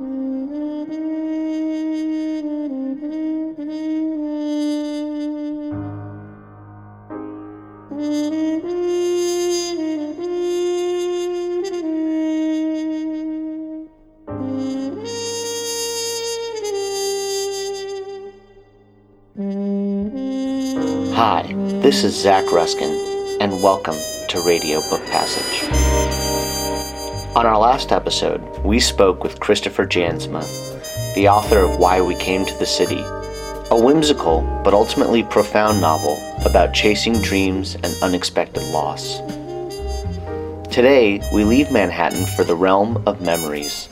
Hi, this is Zach Ruskin, and welcome to Radio Book Passage. On our last episode, we spoke with Christopher Jansma, the author of Why We Came to the City, a whimsical but ultimately profound novel about chasing dreams and unexpected loss. Today, we leave Manhattan for the realm of memories,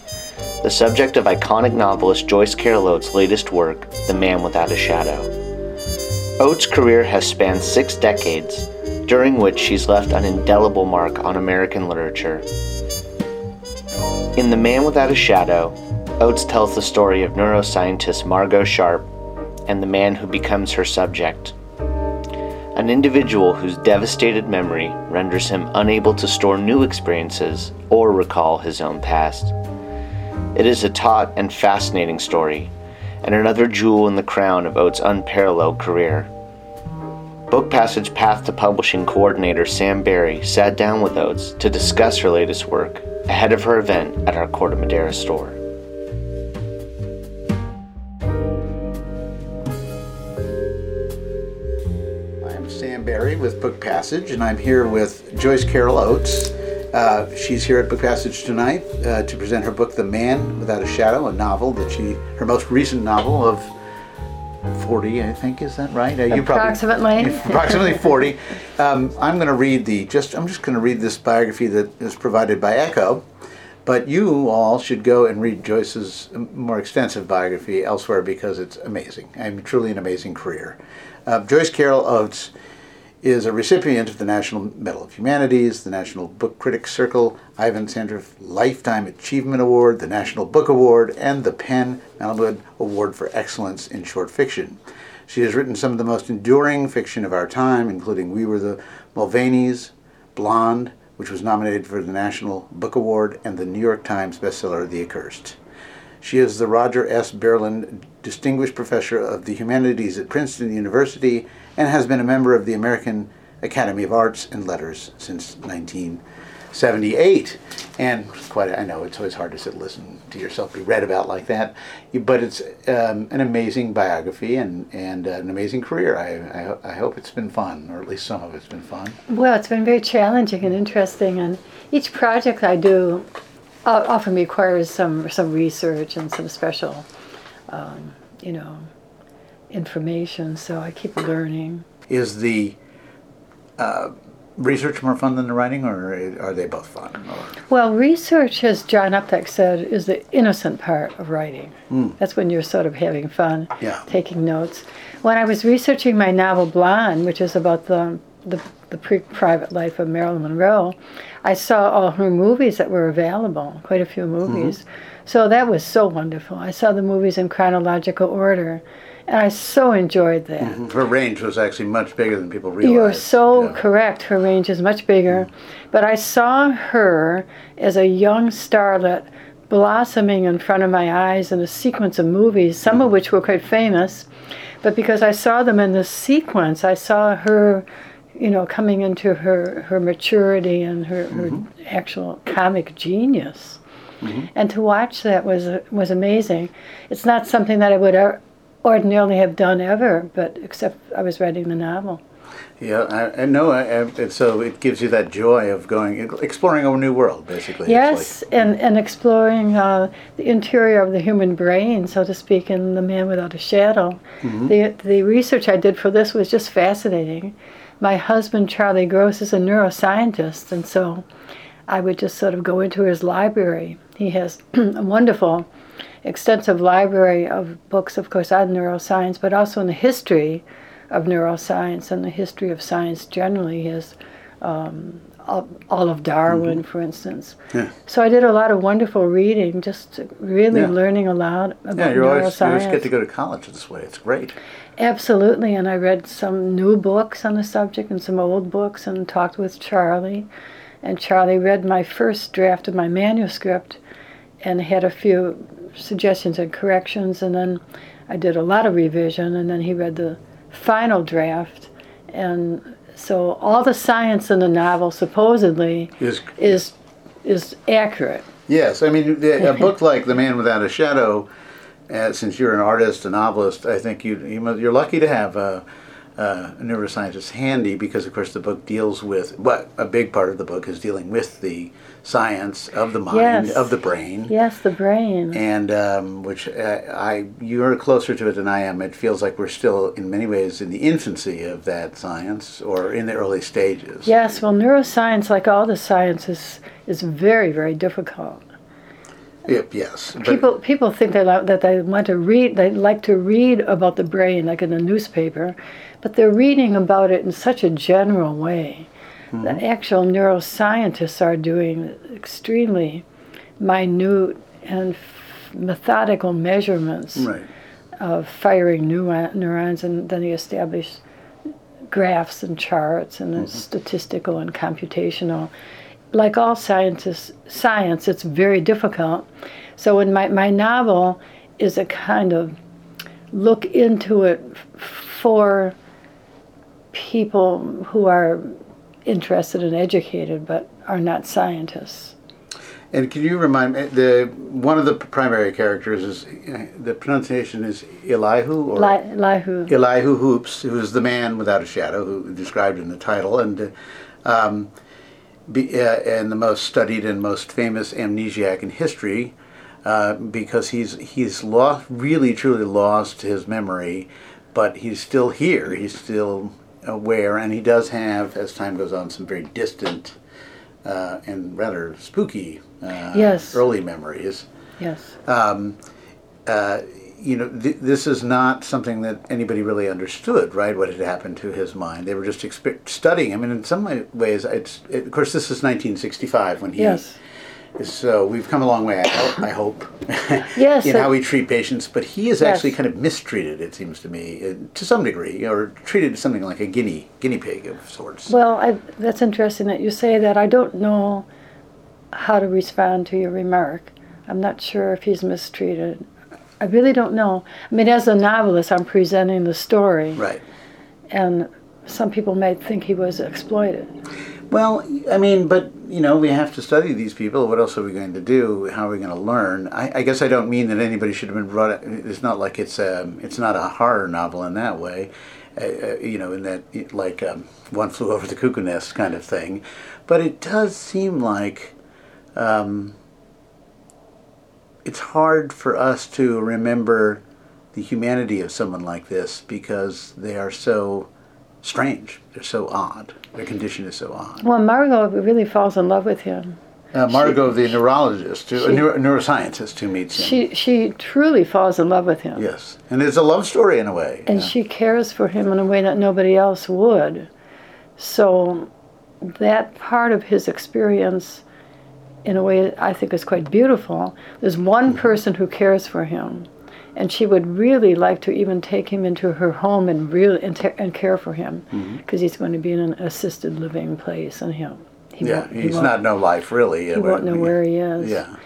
the subject of iconic novelist Joyce Carol Oates' latest work, The Man Without a Shadow. Oates' career has spanned six decades, during which she's left an indelible mark on American literature. In The Man Without a Shadow, Oates tells the story of neuroscientist Margot Sharp and the man who becomes her subject. An individual whose devastated memory renders him unable to store new experiences or recall his own past. It is a taut and fascinating story and another jewel in the crown of Oates' unparalleled career. Book Passage Path to Publishing coordinator Sam Barry sat down with Oates to discuss her latest work ahead of her event at our Corte Madera store. I'm Sam Barry with Book Passage, and I'm here with Joyce Carol Oates. Uh, she's here at Book Passage tonight uh, to present her book, The Man Without a Shadow, a novel that she, her most recent novel of 40, I think, is that right? Uh, you approximately. Probably, approximately 40. Um, I'm going to read the, just, I'm just going to read this biography that is provided by Ecco, but you all should go and read Joyce's more extensive biography elsewhere because it's amazing. I mean, truly an amazing career. Uh, Joyce Carol Oates is a recipient of the National Medal of Humanities, the National Book Critics Circle, Ivan Sandrof Lifetime Achievement Award, the National Book Award, and the PEN Malamud Award for Excellence in Short Fiction. She has written some of the most enduring fiction of our time, including We Were the Mulvaneys, Blonde, which was nominated for the National Book Award, and the New York Times bestseller The Accursed. She is the Roger S. Berlind Distinguished Professor of the Humanities at Princeton University and has been a member of the American Academy of Arts and Letters since 1978. And quite, I know it's always hard to sit and listen to yourself be read about like that, but it's um, an amazing biography and, and uh, an amazing career. I, I, I hope it's been fun, or at least some of it's been fun. Well, it's been very challenging and interesting, and each project I do often requires some some research and some special, um, you know, information. So I keep learning. Is the uh, research more fun than the writing, or are they both fun? Or? Well, research, as John Updike said, is the innocent part of writing. Mm. That's when you're sort of having fun, yeah. taking notes. When I was researching my novel Blonde, which is about the the, the pre-private life of Marilyn Monroe, I saw all her movies that were available, quite a few movies. Mm-hmm. So that was so wonderful. I saw the movies in chronological order, I so enjoyed that. Mm-hmm. Her range was actually much bigger than people realize. You're so yeah. correct. Her range is much bigger. Mm-hmm. But I saw her as a young starlet blossoming in front of my eyes in a sequence of movies, some of mm-hmm. which were quite famous. But because I saw them in this sequence, I saw her you know, coming into her, her maturity and her, mm-hmm. her actual comic genius. Mm-hmm. And to watch that was was amazing. It's not something that I would ordinarily have done ever, but except I was writing the novel. Yeah, I, I know. I, so it gives you that joy of going, exploring a new world, basically. Yes, like, and, and exploring uh, the interior of the human brain, so to speak, in The Man Without a Shadow. Mm-hmm. The, the research I did for this was just fascinating my husband, Charlie Gross, is a neuroscientist, and so I would just sort of go into his library. He has a wonderful, extensive library of books, of course, on neuroscience, but also in the history of neuroscience and the history of science generally. Has um, all of Darwin, mm-hmm. for instance. Yeah. So I did a lot of wonderful reading, just really yeah. learning a lot about yeah, neuroscience. Always, you always get to go to college this way. It's great. Absolutely, and I read some new books on the subject and some old books and talked with Charlie. And Charlie read my first draft of my manuscript and had a few suggestions and corrections, and then I did a lot of revision, and then he read the final draft, and so all the science in the novel supposedly Is is is accurate. Yes, I mean a book like The Man Without a Shadow. Uh, since you're an artist, a novelist, I think you, you you're lucky to have a, a neuroscientist handy because, of course, the book deals with what a big part of the book is dealing with the science of the mind, Yes. of the brain, Yes, the brain. and um, which uh, I you're closer to it than I am. It feels like we're still, in many ways, in the infancy of that science or in the early stages. Yes, well, neuroscience, like all the sciences, is very, very difficult. Yep, yes. People people think they like, that they want to read, they like to read about the brain, like in a newspaper, but they're reading about it in such a general way. Mm-hmm. The actual neuroscientists are doing extremely minute and f- methodical measurements right. of firing neu- neurons, and then they establish graphs and charts, and it's mm-hmm. statistical and computational. Like all scientists, science, it's very difficult. So, in my, my novel is a kind of look into it f- for people who are interested and educated but are not scientists. And can you remind me the one of the primary characters is the pronunciation is Elihu or Elihu Elihu Hoopes, who is the man without a shadow, who described in the title, and um, be, uh, and the most studied and most famous amnesiac in history, uh, because he's he's lost really truly lost his memory, but he's still here. He's still aware, and he does have, as time goes on, some very distant uh, and rather spooky uh, Yes. early memories Yes. uh, you know, th- this is not something that anybody really understood, right? What had happened to his mind? They were just studying. I mean, in some ways, it's it, of course this is 1965 when he. Yes. So we've come a long way. I, ho- I hope. Yes, in how we treat patients, but he is Yes. actually kind of mistreated. It seems to me, uh, to some degree, or treated as something like a guinea guinea pig of sorts. Well, I, that's interesting that you say that. I don't know how to respond to your remark. I'm not sure if he's mistreated. I really don't know. I mean, as a novelist, I'm presenting the story, right. and some people might think he was exploited. Well, I mean, but you know, we have to study these people. What else are we going to do? How are we going to learn? I, I guess I don't mean that anybody should have been brought. It's not like it's a, it's not a horror novel in that way. Uh, uh, you know, in that like um, one flew over the cuckoo nest kind of thing. But it does seem like um, it's hard for us to remember the humanity of someone like this because they are so strange. They're so odd. Their condition is so odd. Well, Margot really falls in love with him. Uh, Margot, the neurologist, who, a neuro, neuroscientist who meets him. She she truly falls in love with him, yes, and it's a love story in a way. and yeah. she cares for him in a way that nobody else would. So that part of his experience, in a way, I think is quite beautiful. There's one person who cares for him, and she would really like to even take him into her home and really and, ta- and care for him, mm-hmm. because he's going to be in an assisted living place, and he'll. He yeah, he he's won't- not no life really. He won't know where he is. Yeah,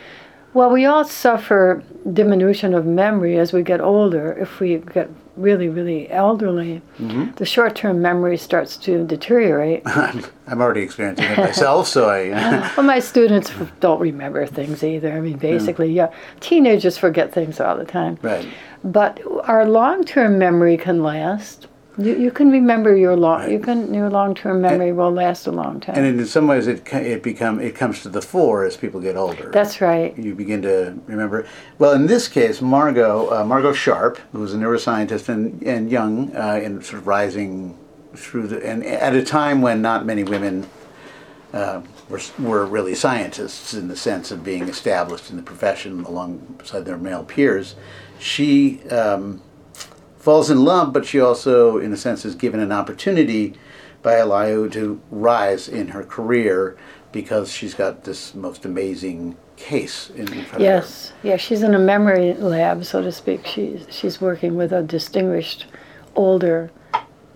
Well, we all suffer diminution of memory as we get older. If we get really, really elderly, Mm-hmm. the short term memory starts to deteriorate. I'm, already experiencing it myself, so I. well, my students don't remember things either. I mean, basically, yeah, teenagers forget things all the time. right. But our long term memory can last. You, you can remember your long. You can your long term memory will last a long time. And in some ways, it it become it comes to the fore as people get older. That's right. you begin to remember. Well, in this case, Margot uh, Margot Sharp, who was a neuroscientist and and young uh, and sort of rising through the and at a time when not many women uh, were were really scientists in the sense of being established in the profession alongside their male peers, she. Um, falls in love, but she also, in a sense, is given an opportunity by Elihu to rise in her career because she's got this most amazing case in front Yes, yeah, she's in a memory lab, so to speak. She's she's working with a distinguished older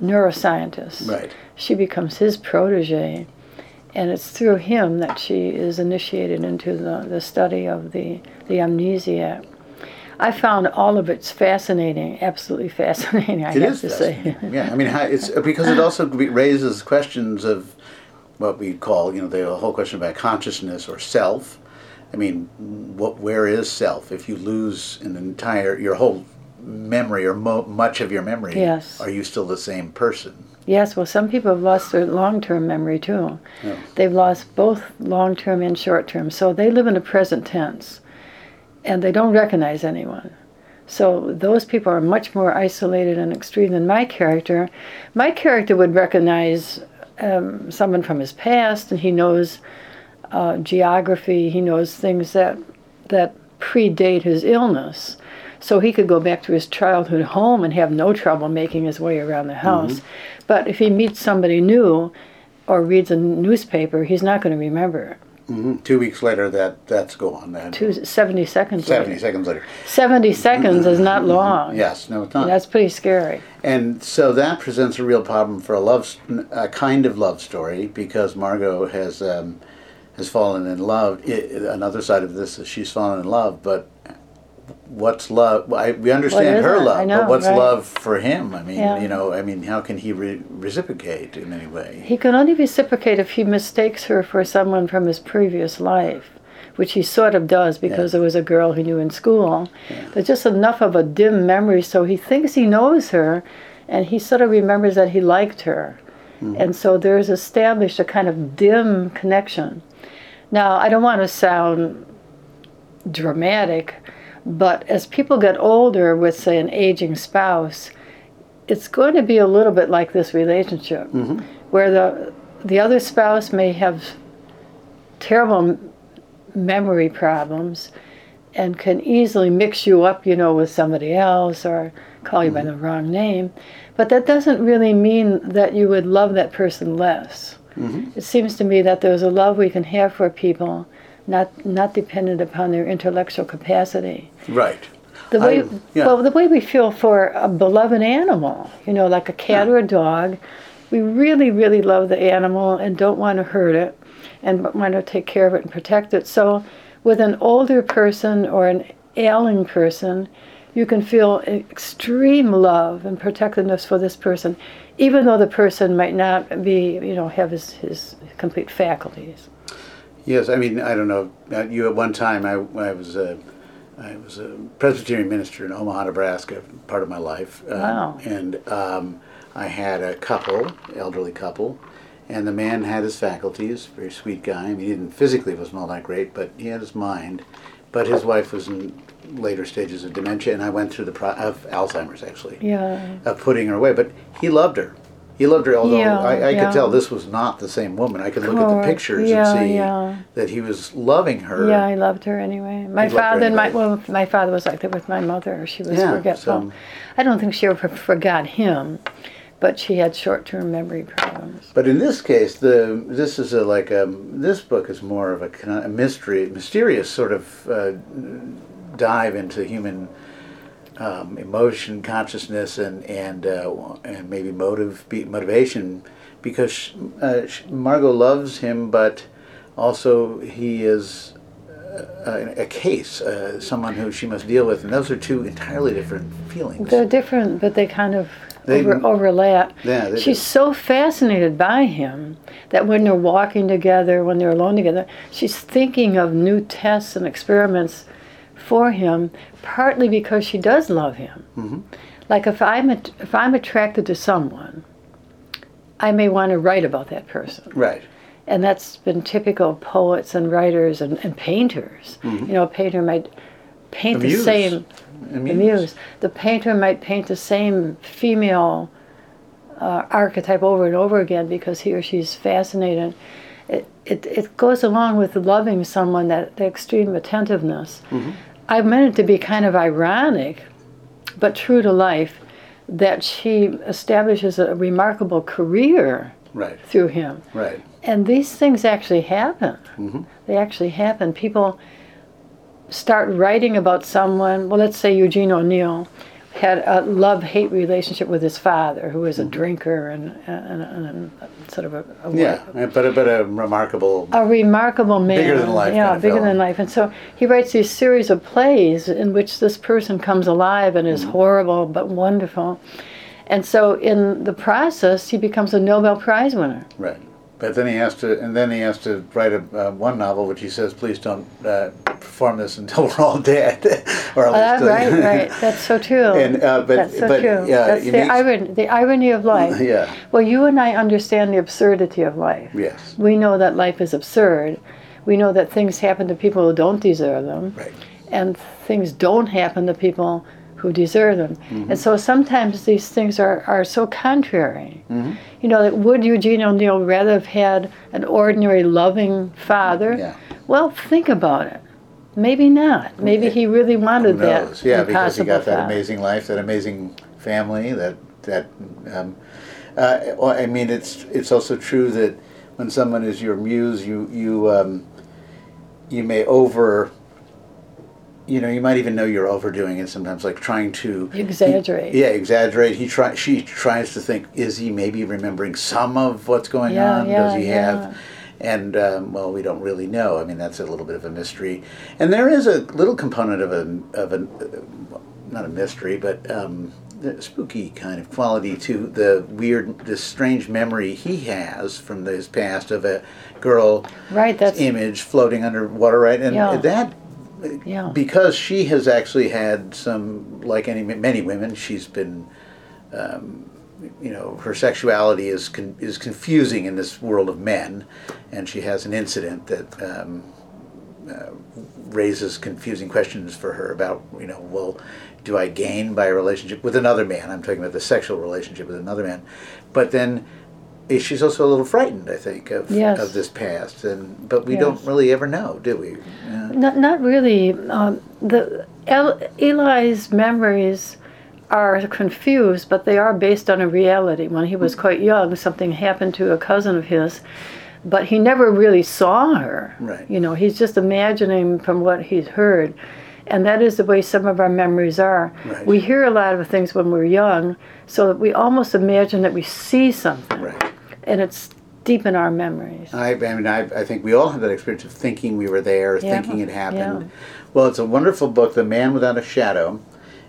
neuroscientist. Right. She becomes his protege, and it's through him that she is initiated into the, the study of the, the amnesia. I found all of it's fascinating, absolutely fascinating. I It have to say. yeah, I mean, it's because it also raises questions of what we call, you know, the whole question about consciousness or self. I mean, what, where is self? If you lose an entire, your whole memory or mo- much of your memory, Yes. are you still the same person? Yes, well, some people have lost their long-term memory too. Yeah. They've lost both long-term and short-term, so they live in the present tense, and they don't recognize anyone. So those people are much more isolated and extreme than my character. My character would recognize um, someone from his past, and he knows uh, geography. He knows things that that predate his illness. So he could go back to his childhood home and have no trouble making his way around the house. But if he meets somebody new or reads a newspaper, he's not going to remember it. hmm Two weeks later, that that's gone. That Two, 70 seconds 70 later. seconds later. 70 seconds is not long. Yes, no, it's not. That's pretty scary. And so that presents a real problem for a love, a kind of love story, because Margot has um, has fallen in love. I another side of this is she's fallen in love, but what's love? I, we understand her love, know, but what's right. love for him? I mean, Yeah. you know, I mean, how can he re- reciprocate in any way? He can only reciprocate if he mistakes her for someone from his previous life, which he sort of does because Yeah. there was a girl he knew in school. But just enough of a dim memory so he thinks he knows her and he sort of remembers that he liked her. Mm-hmm. And so there's established a kind of dim connection. Now, I don't want to sound dramatic, but as people get older with, say, an aging spouse, it's going to be a little bit like this relationship, mm-hmm. where the the other spouse may have terrible memory problems and can easily mix you up, you know, with somebody else or call you by mm-hmm. the wrong name. But that doesn't really mean that you would love that person less. Mm-hmm. It seems to me that there's a love we can have for people, not not dependent upon their intellectual capacity. Right. The way, I- yeah. well, the way we feel for a beloved animal, you know, like a cat or a dog, we really, really love the animal and don't want to hurt it, and want to take care of it and protect it. So, with an older person or an ailing person, you can feel extreme love and protectiveness for this person, even though the person might not be, you know, have his, his complete faculties. Yes, I mean, I don't know. Uh, You at one time, I, I was a, I was a Presbyterian minister in Omaha, Nebraska, part of my life. Um, Wow. And um, I had a couple, elderly couple, and the man had his faculties, very sweet guy. I mean, he didn't physically wasn't all that great, but he had his mind. But his wife was in later stages of dementia, and I went through the pro- of Alzheimer's actually Yeah. of putting her away. But he loved her. He loved her, although Yeah, I, I yeah. could tell this was not the same woman. I could look at the pictures Yeah, and see that he was loving her. Yeah, I loved her anyway. My You loved her father and my well, my father was like that with my mother. She was forgetful. so- I don't think she ever forgot him, but she had short-term memory problems. But in this case, the this is a like a this book is more of a, a mystery, mysterious sort of uh, dive into human um, emotion, consciousness, and and uh, and maybe motive, motivation, because uh, Margot loves him, but also he is. uh, A, a case, uh, someone who she must deal with, and those are two entirely different feelings. They're different, but they kind of They- over, overlap. Yeah, they she's do. so fascinated by him that when they're walking together, when they're alone together, she's thinking of new tests and experiments for him, partly because she does love him. Mm-hmm. Like if I'm if I'm attracted to someone, I may want to write about that person. Right. and that's been typical of poets and writers and, and painters. You know, a painter might paint The same muse. The painter might paint the same female uh, archetype over and over again because he or she's fascinated. It, it, it goes along with loving someone that the extreme attentiveness. Mm-hmm. I meant it to be kind of ironic, but true to life, that she establishes a remarkable career Right. through him. Right. And these things actually happen. Mm-hmm. They actually happen. People start writing about someone. Well, let's say Eugene O'Neill had a love-hate relationship with his father, who was a drinker and, and, and, and sort of a, a Yeah, but a, but a remarkable. a remarkable man. Bigger than life Yeah, kind of bigger fellow. than life. And so he writes these series of plays in which this person comes alive and is Mm-hmm. horrible but wonderful. And so in the process, he becomes a Nobel Prize winner. Right. But then he has to, and then he has to write a uh, one novel, which he says, "Please don't uh, perform this until we're all dead." or at Uh, uh, right, right. That's so true. And, uh, but- That's so but, true. yeah, That's the makes- irony, the irony of life. Yeah. Well, you and I understand the absurdity of life. Yes. We know that life is absurd. We know that things happen to people who don't deserve them. Right. and things don't happen to people who deserve them. Mm-hmm. And so sometimes these things are, are so contrary. Mm-hmm. You know, that would Eugene O'Neill rather have had an ordinary, loving father? Yeah. Well, think about it. Maybe not. Maybe he really wanted that. Yeah, because he got that father. amazing life, that amazing family, that that. Um, uh, I mean, it's it's also true that when someone is your muse, you you um, you may over. You know, you might even know you're overdoing it sometimes, like trying to You exaggerate. yeah, exaggerate. He try. She tries to think: Is he maybe remembering some of what's going Yeah, on? yeah, Does he yeah. have? And um, well, we don't really know. I mean, that's a little bit of a mystery. And there is a little component of a of a uh, not a mystery, but um, the spooky kind of quality to the weird, this strange memory he has from his past of a girl Right, that's image floating underwater, right? And Yeah. that yeah. because she has actually had some, like any many women, she's been, um, you know, her sexuality is con- is confusing in this world of men, and she has an incident that um, uh, raises confusing questions for her about, you know, well, do I gain by a relationship with another man? I'm talking about the sexual relationship with another man, but then. Eh, She's also a little frightened, I think, of, Yes. of this past, and but we Yes. don't really ever know, do we? Yeah. Not, not really. Um, the El, Eli's memories are confused, but they are based on a reality. When he was quite young, something happened to a cousin of his, but he never really saw her. Right. You know, he's just imagining from what he's heard. And that is the way some of our memories are. Right. We hear a lot of things when we're young, so that we almost imagine that we see something, Right. And it's deep in our memories. I, I mean, I, I think we all have that experience of thinking we were there, Yeah, thinking it happened. yeah. Well, it's a wonderful book, The Man Without a Shadow,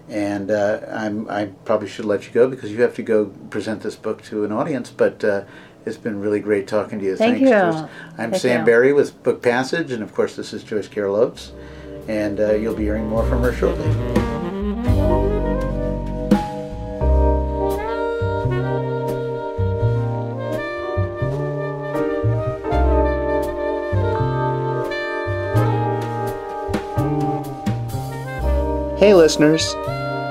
and uh, I'm, I probably should let you go because you have to go present this book to an audience. But uh, it's been really great talking to you. Thank Thanks, you. I'm Thank Sam you. Barry with Book Passage, and of course, this is Joyce Carol Oates, and uh, you'll be hearing more from her shortly. Hey listeners!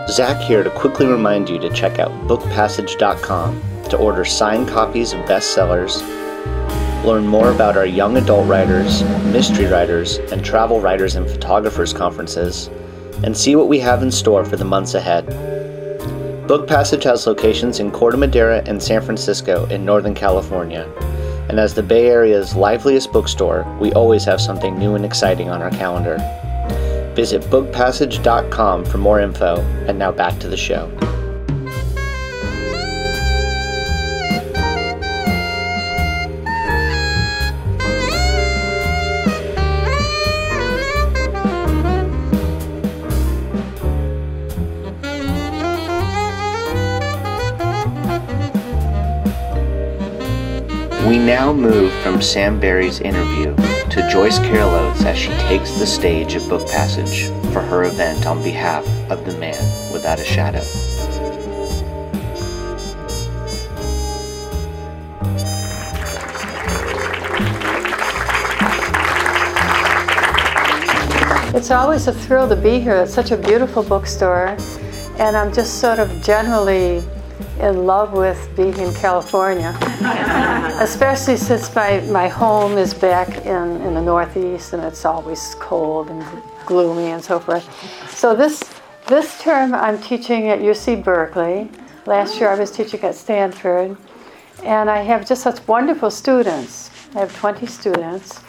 Zach here to quickly remind you to check out bookpassage.com to order signed copies of bestsellers, learn more about our young adult writers, mystery writers, and travel writers and photographers conferences, and see what we have in store for the months ahead. Book Passage has locations in Corte Madera and San Francisco in Northern California. And as the Bay Area's liveliest bookstore, we always have something new and exciting on our calendar. Visit bookpassage.com for more info. And now back to the show. We now move from Sam Barry's interview to Joyce Carol Oates as she takes the stage at Book Passage for her event on behalf of the man without a shadow. It's always a thrill to be here. It's such a beautiful bookstore, and I'm just sort of generally in love with being in California, especially since my, my home is back in, in the Northeast and it's always cold and gloomy and so forth. So this this term I'm teaching at UC Berkeley. Last year I was teaching at Stanford, and I have just such wonderful students. I have 20 students,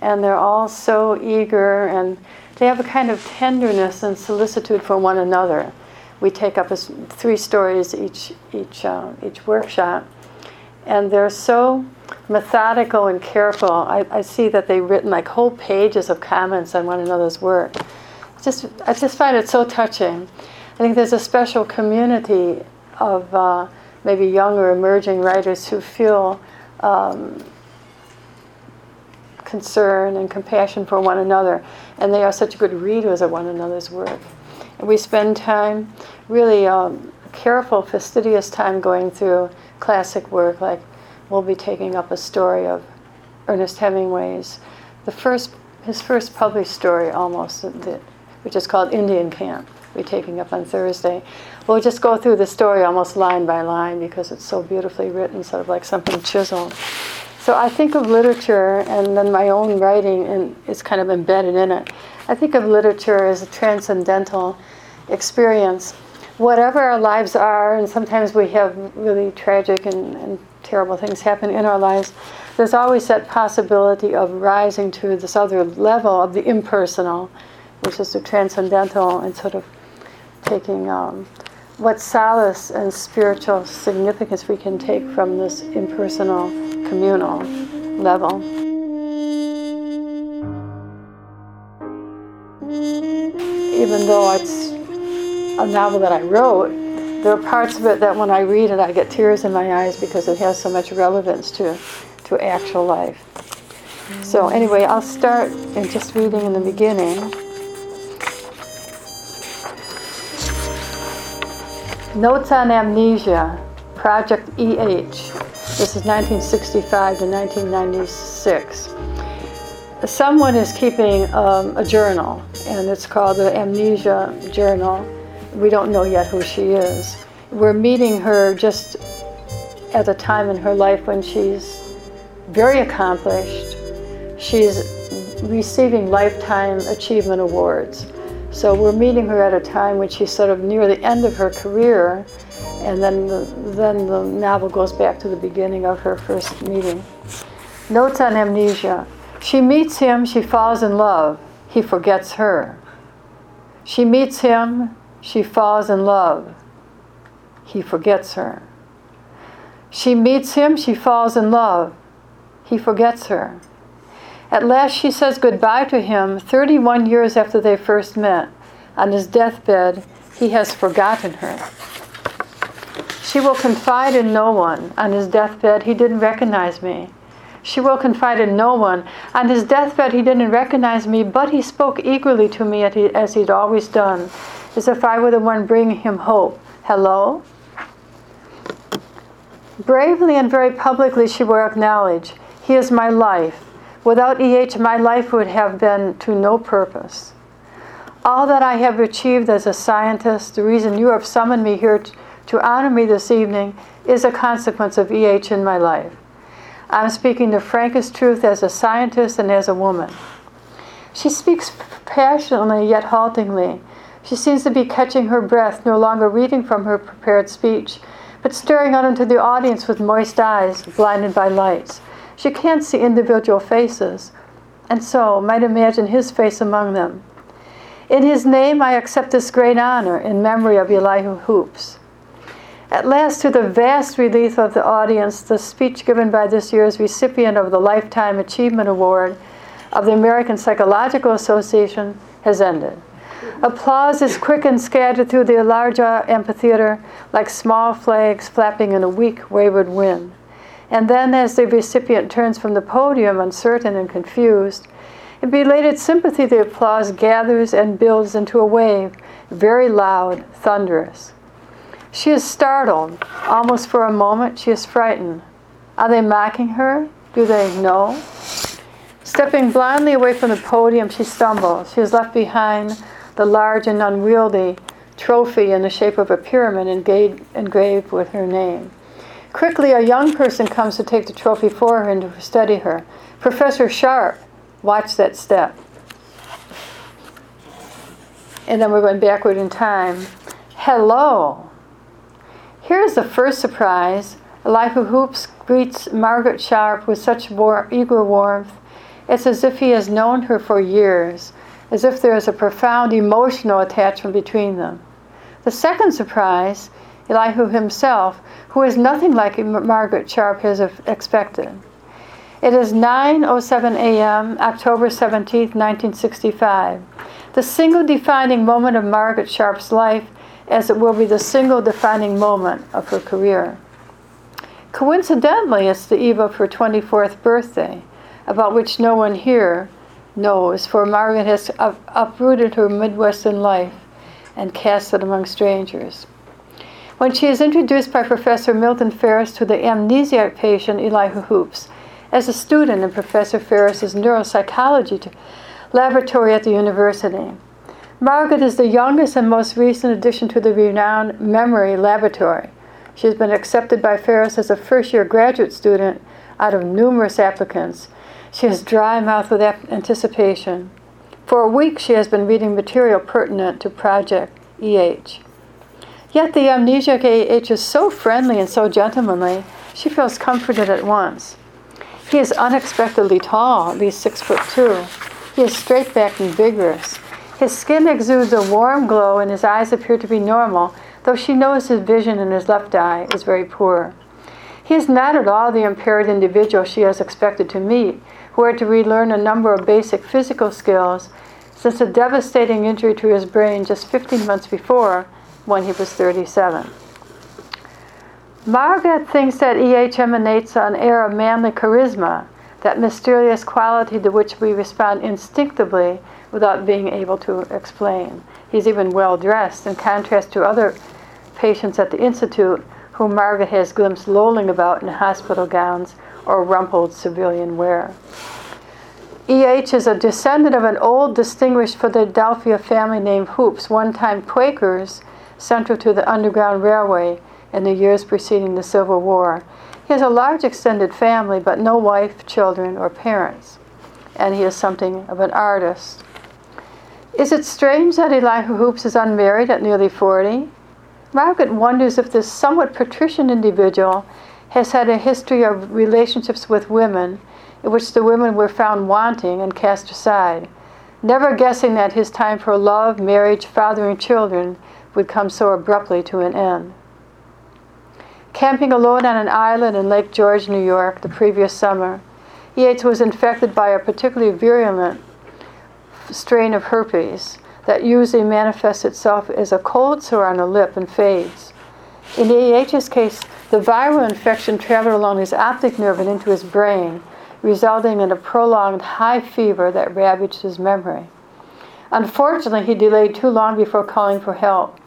and they're all so eager and they have a kind of tenderness and solicitude for one another. We take up three stories each each uh, each workshop, and they're so methodical and careful. I, I see that they've written like whole pages of comments on one another's work. Just I just find it so touching. I think there's a special community of uh, maybe younger emerging writers who feel um, concern and compassion for one another, and they are such good readers of one another's work. We spend time, really um, careful, fastidious time going through classic work, like we'll be taking up a story of Ernest Hemingway's, the first, his first published story almost, that, which is called Indian Camp. We're taking up on Thursday. We'll just go through the story almost line by line because it's so beautifully written, sort of like something chiseled. So I think of literature and then my own writing and it's kind of embedded in it. I think of literature as a transcendental experience. Whatever our lives are, and sometimes we have really tragic and, and terrible things happen in our lives, there's always that possibility of rising to this other level of the impersonal, which is the transcendental, and sort of taking um, what solace and spiritual significance we can take from this impersonal communal level. Even though it's a novel that I wrote, there are parts of it that when I read it, I get tears in my eyes because it has so much relevance to, to actual life. So, anyway, I'll start in just reading in the beginning. Notes on Amnesia, Project EH. This is 1965 to 1996. Someone is keeping um, a journal, and it's called the Amnesia Journal. We don't know yet who she is. We're meeting her just at a time in her life when she's very accomplished. She's receiving lifetime achievement awards. So we're meeting her at a time when she's sort of near the end of her career and then the, then the novel goes back to the beginning of her first meeting. Notes on amnesia. She meets him, she falls in love. He forgets her. She meets him, she falls in love. He forgets her. She meets him, she falls in love. He forgets her. At last she says goodbye to him 31 years after they first met. On his deathbed, he has forgotten her. She will confide in no one. On his deathbed, he didn't recognize me. She will confide in no one. On his deathbed, he didn't recognize me, but he spoke eagerly to me as he'd always done, as if I were the one bringing him hope. Hello? Bravely and very publicly, she will acknowledge, He is my life. Without EH, my life would have been to no purpose. All that I have achieved as a scientist, the reason you have summoned me here to honor me this evening is a consequence of EH in my life. I'm speaking the frankest truth as a scientist and as a woman. She speaks passionately yet haltingly. She seems to be catching her breath, no longer reading from her prepared speech, but staring out into the audience with moist eyes, blinded by lights. She can't see individual faces, and so might imagine his face among them. In his name, I accept this great honor in memory of Elihu Hoopes. At last, to the vast relief of the audience, the speech given by this year's recipient of the Lifetime Achievement Award of the American Psychological Association has ended. Applause is quick and scattered through the large amphitheater like small flags flapping in a weak, wayward wind. And then, as the recipient turns from the podium, uncertain and confused, in belated sympathy, the applause gathers and builds into a wave, very loud, thunderous. She is startled. Almost for a moment, she is frightened. Are they mocking her? Do they know? Stepping blindly away from the podium, she stumbles. She is left behind the large and unwieldy trophy in the shape of a pyramid engraved with her name. Quickly, a young person comes to take the trophy for her and to study her. Professor Sharp, watch that step. And then we're going backward in time. Hello, Here's the first surprise. Elihu Hoopes greets Margaret Sharp with such war- eager warmth. It's as if he has known her for years, as if there is a profound emotional attachment between them. The second surprise, Elihu himself, who is nothing like Margaret Sharp has expected. It is 9:07 a.m., October 17, 1965. The single defining moment of Margaret Sharp's life as it will be the single defining moment of her career. Coincidentally, it's the eve of her 24th birthday, about which no one here knows, for Margaret has uprooted her Midwestern life and cast it among strangers. When she is introduced by Professor Milton Ferris to the amnesiac patient Elihu Hoopes. as a student in Professor Ferris's neuropsychology laboratory at the university, Margaret is the youngest and most recent addition to the renowned Memory Laboratory. She has been accepted by Ferris as a first year graduate student out of numerous applicants. She is dry mouthed with anticipation. For a week, she has been reading material pertinent to Project EH. Yet the amnesiac EH is so friendly and so gentlemanly, she feels comforted at once. He is unexpectedly tall, at least six foot two. He is straight backed and vigorous. His skin exudes a warm glow and his eyes appear to be normal, though she knows his vision in his left eye is very poor. He is not at all the impaired individual she has expected to meet, who had to relearn a number of basic physical skills since a devastating injury to his brain just 15 months before when he was 37. Margaret thinks that EH emanates an air of manly charisma, that mysterious quality to which we respond instinctively without being able to explain. He's even well dressed, in contrast to other patients at the Institute whom Margaret has glimpsed lolling about in hospital gowns or rumpled civilian wear. E.H. is a descendant of an old distinguished Philadelphia family named Hoopes, one time Quakers, central to the Underground Railway in the years preceding the Civil War. He has a large extended family, but no wife, children, or parents. And he is something of an artist. Is it strange that Elihu Hoopes is unmarried at nearly 40? Margaret wonders if this somewhat patrician individual has had a history of relationships with women in which the women were found wanting and cast aside, never guessing that his time for love, marriage, fathering children would come so abruptly to an end. Camping alone on an island in Lake George, New York, the previous summer, Yates was infected by a particularly virulent strain of herpes that usually manifests itself as a cold sore on the lip and fades. In EH's case, the viral infection traveled along his optic nerve and into his brain, resulting in a prolonged high fever that ravaged his memory. Unfortunately, he delayed too long before calling for help.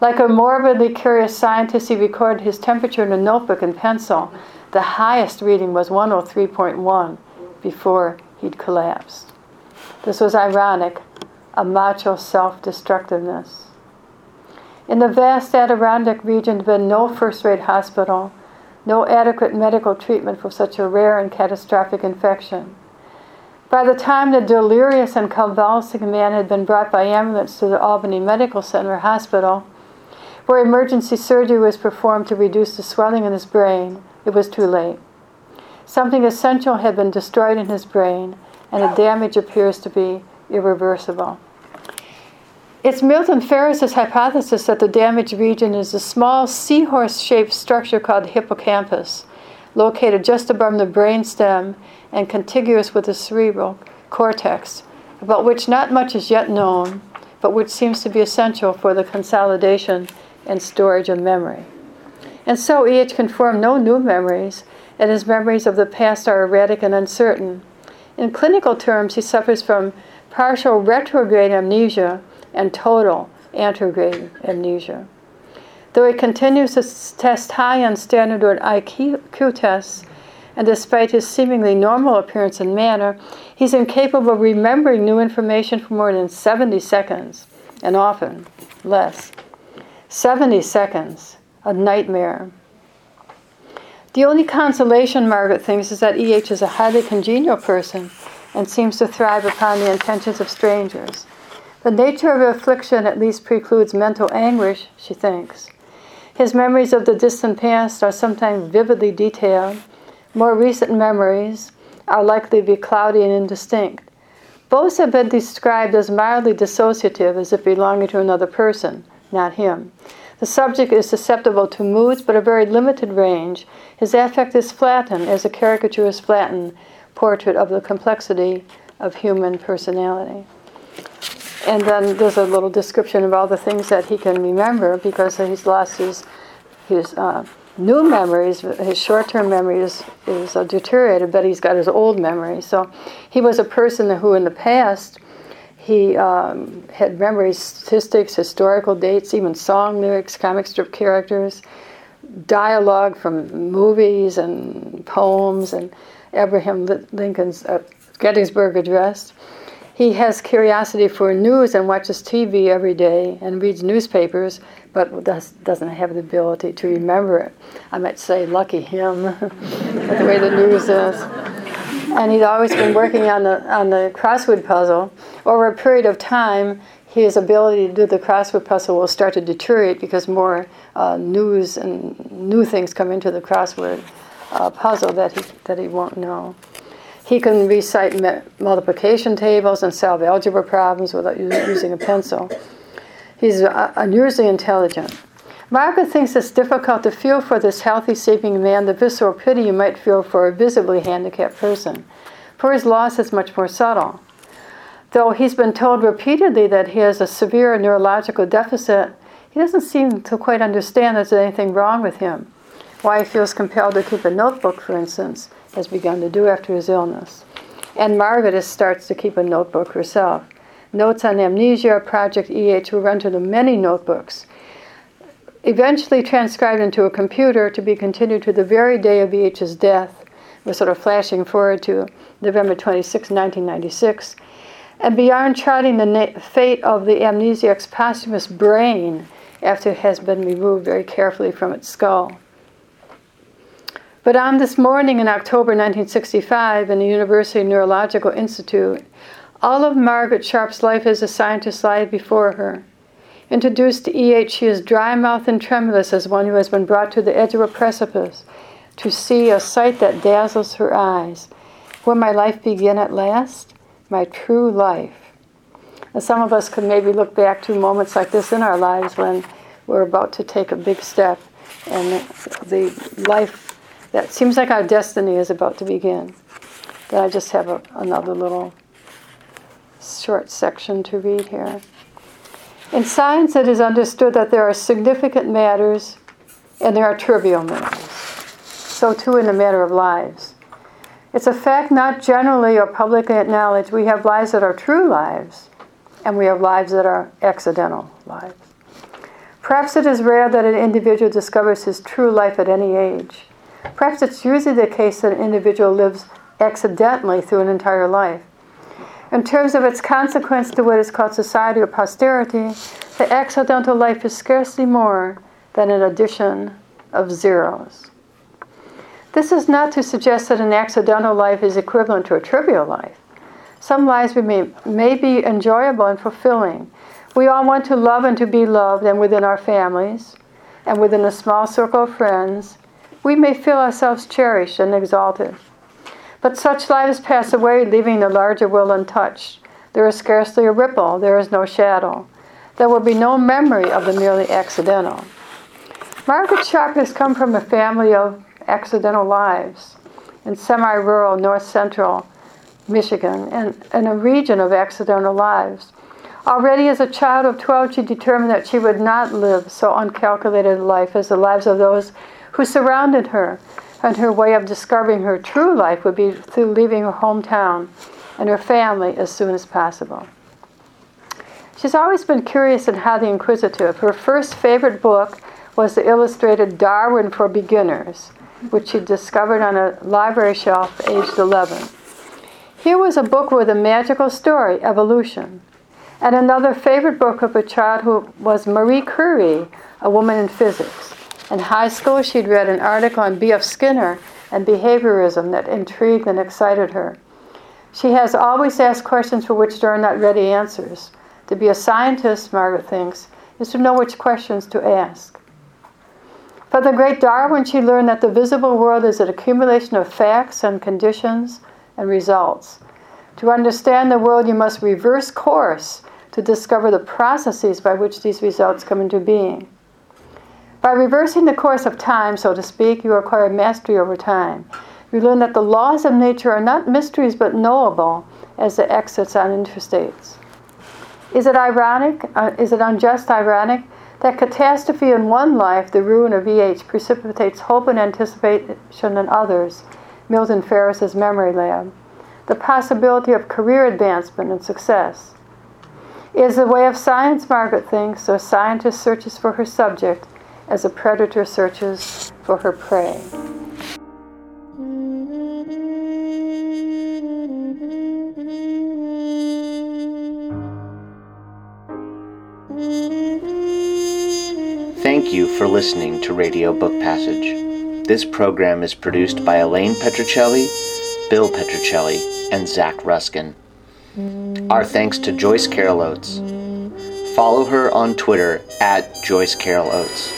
Like a morbidly curious scientist, he recorded his temperature in a notebook and pencil. The highest reading was 103.1 before he'd collapsed. This was ironic, a macho self destructiveness. In the vast Adirondack region, there had been no first rate hospital, no adequate medical treatment for such a rare and catastrophic infection. By the time the delirious and convulsing man had been brought by ambulance to the Albany Medical Center Hospital, where emergency surgery was performed to reduce the swelling in his brain, it was too late. Something essential had been destroyed in his brain, and the damage appears to be irreversible. It's Milton Ferris's hypothesis that the damaged region is a small seahorse shaped structure called the hippocampus, located just above the brainstem and contiguous with the cerebral cortex, about which not much is yet known, but which seems to be essential for the consolidation and storage of memory. And so EH can form no new memories, and his memories of the past are erratic and uncertain. In clinical terms, he suffers from partial retrograde amnesia and total anterograde amnesia. Though he continues to test high on standard IQ tests, and despite his seemingly normal appearance and manner, he's incapable of remembering new information for more than 70 seconds, and often less. 70 seconds, a nightmare. The only consolation, Margaret thinks, is that E.H. is a highly congenial person and seems to thrive upon the intentions of strangers. The nature of her affliction at least precludes mental anguish, she thinks. His memories of the distant past are sometimes vividly detailed. More recent memories are likely to be cloudy and indistinct. Both have been described as mildly dissociative, as if belonging to another person, not him. The subject is susceptible to moods, but a very limited range. His affect is flattened, as a caricature is flattened portrait of the complexity of human personality. And then there's a little description of all the things that he can remember because he's lost his, his uh, new memories, his short-term memory is, is uh, deteriorated, but he's got his old memory. So he was a person who in the past he um, had memory statistics, historical dates, even song lyrics, comic strip characters, dialogue from movies and poems, and Abraham Lincoln's uh, Gettysburg Address. He has curiosity for news and watches TV every day and reads newspapers, but does, doesn't have the ability to remember it. I might say, lucky him, the way the news is and he'd always been working on the on the crossword puzzle. Over a period of time, his ability to do the crossword puzzle will start to deteriorate because more uh, news and new things come into the crossword uh, puzzle that he that he won't know. He can recite me- multiplication tables and solve algebra problems without using a pencil. He's uh, unusually intelligent. Margaret thinks it's difficult to feel for this healthy, seeming man the visceral pity you might feel for a visibly handicapped person, for his loss is much more subtle. Though he's been told repeatedly that he has a severe neurological deficit, he doesn't seem to quite understand there's anything wrong with him. Why he feels compelled to keep a notebook, for instance, has begun to do after his illness. And Margaret starts to keep a notebook herself. Notes on Amnesia, Project EH will run to the many notebooks eventually transcribed into a computer to be continued to the very day of EH's death. We're sort of flashing forward to November 26, 1996. And beyond charting the na- fate of the amnesiac's posthumous brain after it has been removed very carefully from its skull. But on this morning in October 1965 in the University Neurological Institute, all of Margaret Sharpe's life as a scientist lies before her. Introduced to E.H., she is dry mouthed and tremulous as one who has been brought to the edge of a precipice to see a sight that dazzles her eyes. Will my life begin at last? My true life. And some of us could maybe look back to moments like this in our lives when we're about to take a big step and the life that seems like our destiny is about to begin. Then I just have a, another little short section to read here. In science, it is understood that there are significant matters and there are trivial matters. So, too, in the matter of lives. It's a fact not generally or publicly acknowledged. We have lives that are true lives, and we have lives that are accidental lives. Perhaps it is rare that an individual discovers his true life at any age. Perhaps it's usually the case that an individual lives accidentally through an entire life. In terms of its consequence to what is called society or posterity, the accidental life is scarcely more than an addition of zeros. This is not to suggest that an accidental life is equivalent to a trivial life. Some lives may, may be enjoyable and fulfilling. We all want to love and to be loved, and within our families, and within a small circle of friends, we may feel ourselves cherished and exalted. But such lives pass away, leaving the larger will untouched. There is scarcely a ripple, there is no shadow. There will be no memory of the merely accidental. Margaret Sharpe has come from a family of accidental lives in semi rural north central Michigan and in a region of accidental lives. Already as a child of 12, she determined that she would not live so uncalculated a life as the lives of those who surrounded her and her way of discovering her true life would be through leaving her hometown and her family as soon as possible. She's always been curious and highly inquisitive. Her first favorite book was the illustrated Darwin for Beginners, which she discovered on a library shelf aged 11. Here was a book with a magical story, evolution. And another favorite book of a child who was Marie Curie, a woman in physics. In high school, she'd read an article on B.F. Skinner and behaviorism that intrigued and excited her. She has always asked questions for which there are not ready answers. To be a scientist, Margaret thinks, is to know which questions to ask. For the great Darwin, she learned that the visible world is an accumulation of facts and conditions and results. To understand the world, you must reverse course to discover the processes by which these results come into being. By reversing the course of time, so to speak, you acquire mastery over time. You learn that the laws of nature are not mysteries but knowable as the exits on interstates. Is it ironic, uh, is it unjust ironic, that catastrophe in one life, the ruin of EH, precipitates hope and anticipation in others? Milton Ferris's memory lab. The possibility of career advancement and success. Is the way of science, Margaret thinks, a scientist searches for her subject as a predator searches for her prey. Thank you for listening to Radio Book Passage. This program is produced by Elaine Petrocelli, Bill Petrocelli, and Zach Ruskin. Our thanks to Joyce Carol Oates. Follow her on Twitter at Joyce Carol Oates.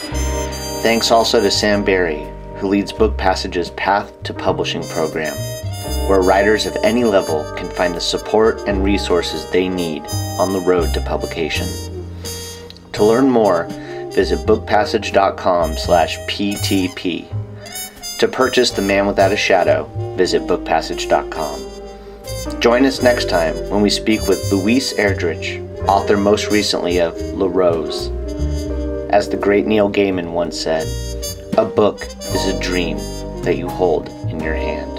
Thanks also to Sam Barry, who leads Book Passage's Path to Publishing program, where writers of any level can find the support and resources they need on the road to publication. To learn more, visit bookpassage.com/ptp. To purchase The Man Without a Shadow, visit bookpassage.com. Join us next time when we speak with Louise Erdrich, author most recently of LaRose. As the great Neil Gaiman once said, a book is a dream that you hold in your hand.